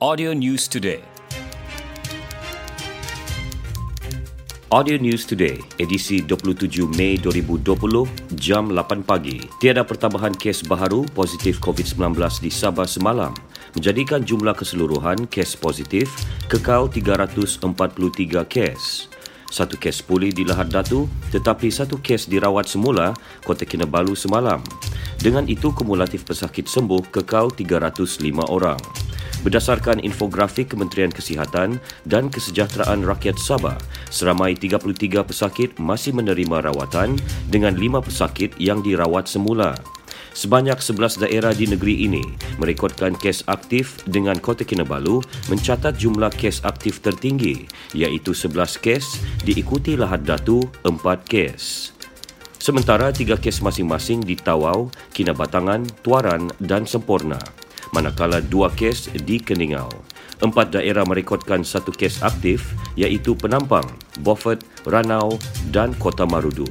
Audio News Today. Audio News Today, edisi 27 Mei 2020, jam 8 pagi. Tiada pertambahan kes baharu positif COVID-19 di Sabah semalam, menjadikan jumlah keseluruhan kes positif kekal 343 kes. Satu kes pulih di Lahad Datu, tetapi satu kes dirawat semula Kota Kinabalu semalam. Dengan itu, kumulatif pesakit sembuh kekal 305 orang. Berdasarkan infografik Kementerian Kesihatan dan Kesejahteraan Rakyat Sabah, seramai 33 pesakit masih menerima rawatan dengan 5 pesakit yang dirawat semula. Sebanyak 11 daerah di negeri ini merekodkan kes aktif dengan Kota Kinabalu mencatat jumlah kes aktif tertinggi iaitu 11 kes diikuti Lahad Datu 4 kes. Sementara tiga kes masing-masing di Tawau, Kinabatangan, Tuaran dan Sempurna manakala dua kes di Keningau. Empat daerah merekodkan satu kes aktif iaitu Penampang, Beaufort, Ranau dan Kota Marudu.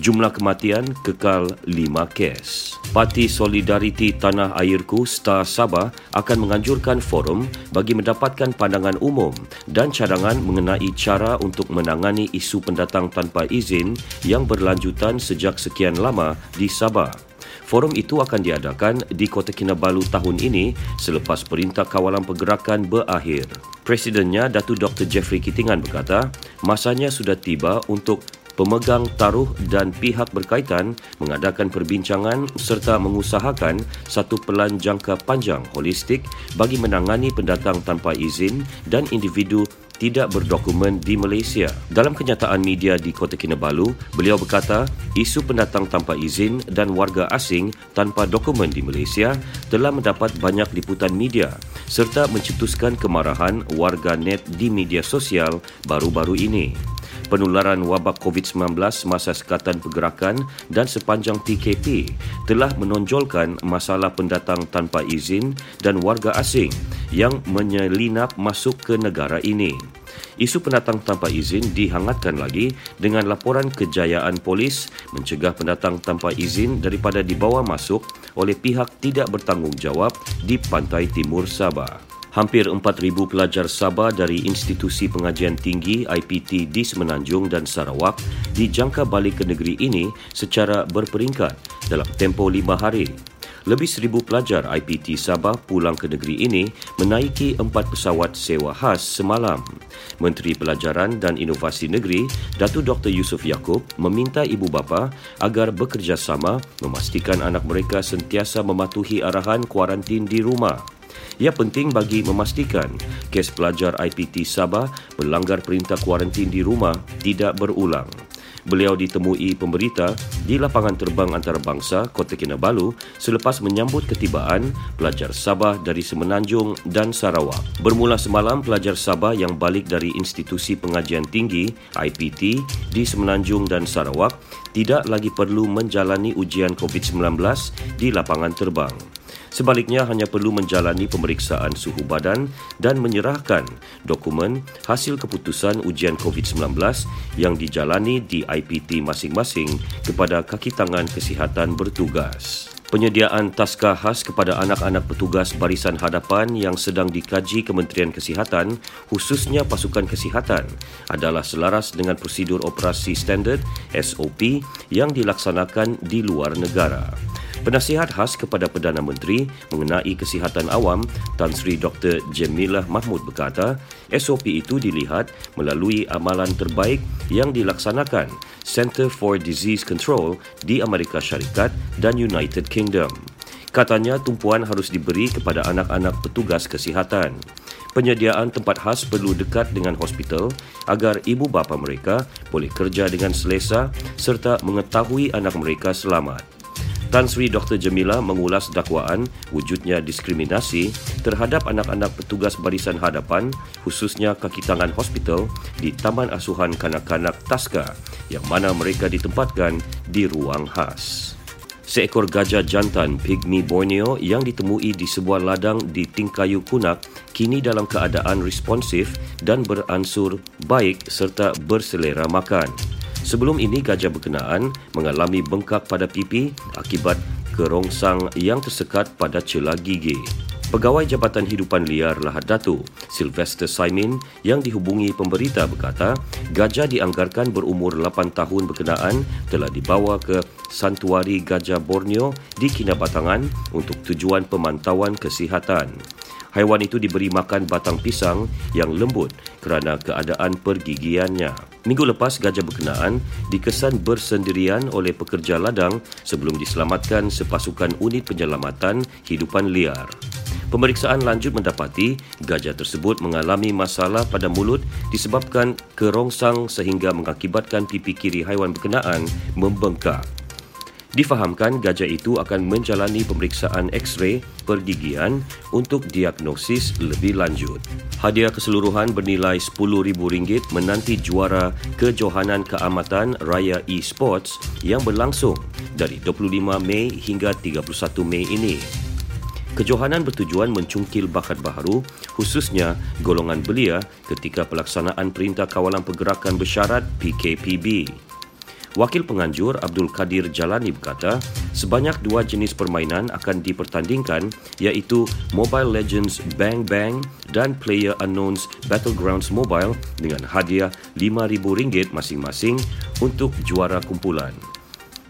Jumlah kematian kekal lima kes. Parti Solidariti Tanah Airku Star Sabah akan menganjurkan forum bagi mendapatkan pandangan umum dan cadangan mengenai cara untuk menangani isu pendatang tanpa izin yang berlanjutan sejak sekian lama di Sabah. Forum itu akan diadakan di Kota Kinabalu tahun ini selepas Perintah Kawalan Pergerakan berakhir. Presidennya, Datu Dr. Jeffrey Kitingan berkata, masanya sudah tiba untuk pemegang taruh dan pihak berkaitan mengadakan perbincangan serta mengusahakan satu pelan jangka panjang holistik bagi menangani pendatang tanpa izin dan individu tidak berdokumen di Malaysia. Dalam kenyataan media di Kota Kinabalu, beliau berkata isu pendatang tanpa izin dan warga asing tanpa dokumen di Malaysia telah mendapat banyak liputan media serta mencetuskan kemarahan warga net di media sosial baru-baru ini penularan wabak COVID-19 semasa sekatan pergerakan dan sepanjang PKP telah menonjolkan masalah pendatang tanpa izin dan warga asing yang menyelinap masuk ke negara ini. Isu pendatang tanpa izin dihangatkan lagi dengan laporan kejayaan polis mencegah pendatang tanpa izin daripada dibawa masuk oleh pihak tidak bertanggungjawab di pantai timur Sabah. Hampir 4,000 pelajar Sabah dari Institusi Pengajian Tinggi IPT di Semenanjung dan Sarawak dijangka balik ke negeri ini secara berperingkat dalam tempoh lima hari. Lebih seribu pelajar IPT Sabah pulang ke negeri ini menaiki empat pesawat sewa khas semalam. Menteri Pelajaran dan Inovasi Negeri, Datu Dr. Yusuf Yaakob meminta ibu bapa agar bekerjasama memastikan anak mereka sentiasa mematuhi arahan kuarantin di rumah. Ia penting bagi memastikan kes pelajar IPT Sabah melanggar perintah kuarantin di rumah tidak berulang. Beliau ditemui pemberita di lapangan terbang antarabangsa Kota Kinabalu selepas menyambut ketibaan pelajar Sabah dari Semenanjung dan Sarawak. Bermula semalam, pelajar Sabah yang balik dari Institusi Pengajian Tinggi IPT di Semenanjung dan Sarawak tidak lagi perlu menjalani ujian COVID-19 di lapangan terbang. Sebaliknya hanya perlu menjalani pemeriksaan suhu badan dan menyerahkan dokumen hasil keputusan ujian COVID-19 yang dijalani di IPT masing-masing kepada kaki tangan kesihatan bertugas. Penyediaan taska khas kepada anak-anak petugas barisan hadapan yang sedang dikaji Kementerian Kesihatan, khususnya pasukan kesihatan, adalah selaras dengan prosedur operasi standard SOP yang dilaksanakan di luar negara. Penasihat khas kepada Perdana Menteri mengenai kesihatan awam, Tan Sri Dr. Jemilah Mahmud berkata, SOP itu dilihat melalui amalan terbaik yang dilaksanakan Center for Disease Control di Amerika Syarikat dan United Kingdom. Katanya tumpuan harus diberi kepada anak-anak petugas kesihatan. Penyediaan tempat khas perlu dekat dengan hospital agar ibu bapa mereka boleh kerja dengan selesa serta mengetahui anak mereka selamat. Tan Sri Dr. Jamila mengulas dakwaan wujudnya diskriminasi terhadap anak-anak petugas barisan hadapan khususnya kaki tangan hospital di Taman Asuhan Kanak-Kanak Taska yang mana mereka ditempatkan di ruang khas. Seekor gajah jantan pygmy Borneo yang ditemui di sebuah ladang di Tingkayu Kunak kini dalam keadaan responsif dan beransur baik serta berselera makan. Sebelum ini gajah berkenaan mengalami bengkak pada pipi akibat kerongsang yang tersekat pada celah gigi. Pegawai Jabatan Hidupan Liar Lahad Datu, Sylvester Simon yang dihubungi pemberita berkata, gajah dianggarkan berumur 8 tahun berkenaan telah dibawa ke Santuari Gajah Borneo di Kinabatangan untuk tujuan pemantauan kesihatan. Haiwan itu diberi makan batang pisang yang lembut kerana keadaan pergigiannya. Minggu lepas, gajah berkenaan dikesan bersendirian oleh pekerja ladang sebelum diselamatkan sepasukan unit penyelamatan hidupan liar. Pemeriksaan lanjut mendapati gajah tersebut mengalami masalah pada mulut disebabkan kerongsang sehingga mengakibatkan pipi kiri haiwan berkenaan membengkak. Difahamkan gajah itu akan menjalani pemeriksaan X-ray pergigian untuk diagnosis lebih lanjut. Hadiah keseluruhan bernilai RM10,000 menanti juara kejohanan keamatan Raya e-sports yang berlangsung dari 25 Mei hingga 31 Mei ini. Kejohanan bertujuan mencungkil bakat baharu khususnya golongan belia ketika pelaksanaan Perintah Kawalan Pergerakan Bersyarat PKPB. Wakil penganjur Abdul Kadir Jalani berkata, sebanyak dua jenis permainan akan dipertandingkan iaitu Mobile Legends Bang Bang dan Player Unknowns Battlegrounds Mobile dengan hadiah RM5,000 masing-masing untuk juara kumpulan.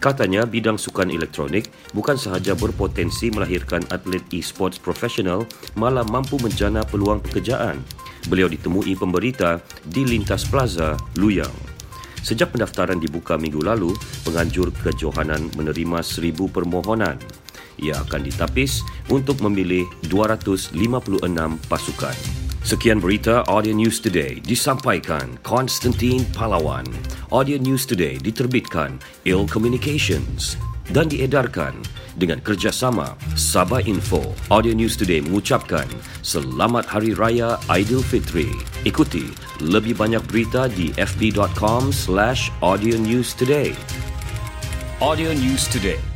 Katanya bidang sukan elektronik bukan sahaja berpotensi melahirkan atlet e-sports profesional malah mampu menjana peluang pekerjaan. Beliau ditemui pemberita di Lintas Plaza, Luyang. Sejak pendaftaran dibuka minggu lalu, penganjur kejohanan menerima seribu permohonan. Ia akan ditapis untuk memilih 256 pasukan. Sekian berita Audio News Today disampaikan Konstantin Palawan. Audio News Today diterbitkan Il Communications dan diedarkan dengan kerjasama Sabah Info. Audio News Today mengucapkan Selamat Hari Raya Aidilfitri. Ikuti lebih banyak berita di fb.com slash audio news today. Audio News Today